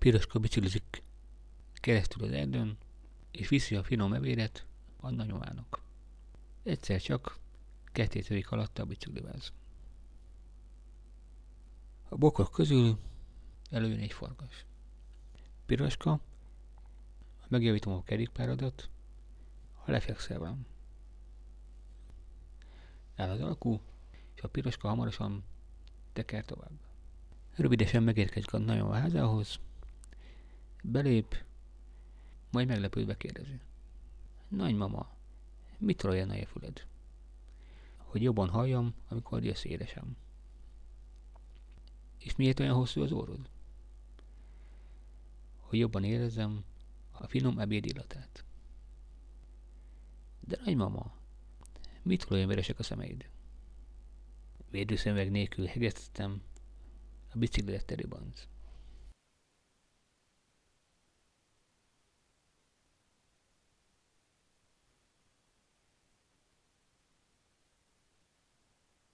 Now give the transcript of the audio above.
Piroska biciklizik keresztül az erdőn, és viszi a finom evédet a nagyomának. Egyszer csak kettétörik alatta a bicikliváz. A bokok közül előjön egy farkas. Piroska, megjavítom a kerékpárodat, ha lefekszel velem. Áll az alkú, és a piroska hamarosan teker tovább. Rövidesen megérkezik a nagyon a házához, belép, majd meglepődve kérdezi. Nagymama, mit olyan a füled? Hogy jobban halljam, amikor jössz édesem. És miért olyan hosszú az orrod? Hogy jobban érezzem a finom ebéd illatát. De nagymama, mit olyan veresek a szemeid? Védőszemveg nélkül hegesztettem a biciklidet terében.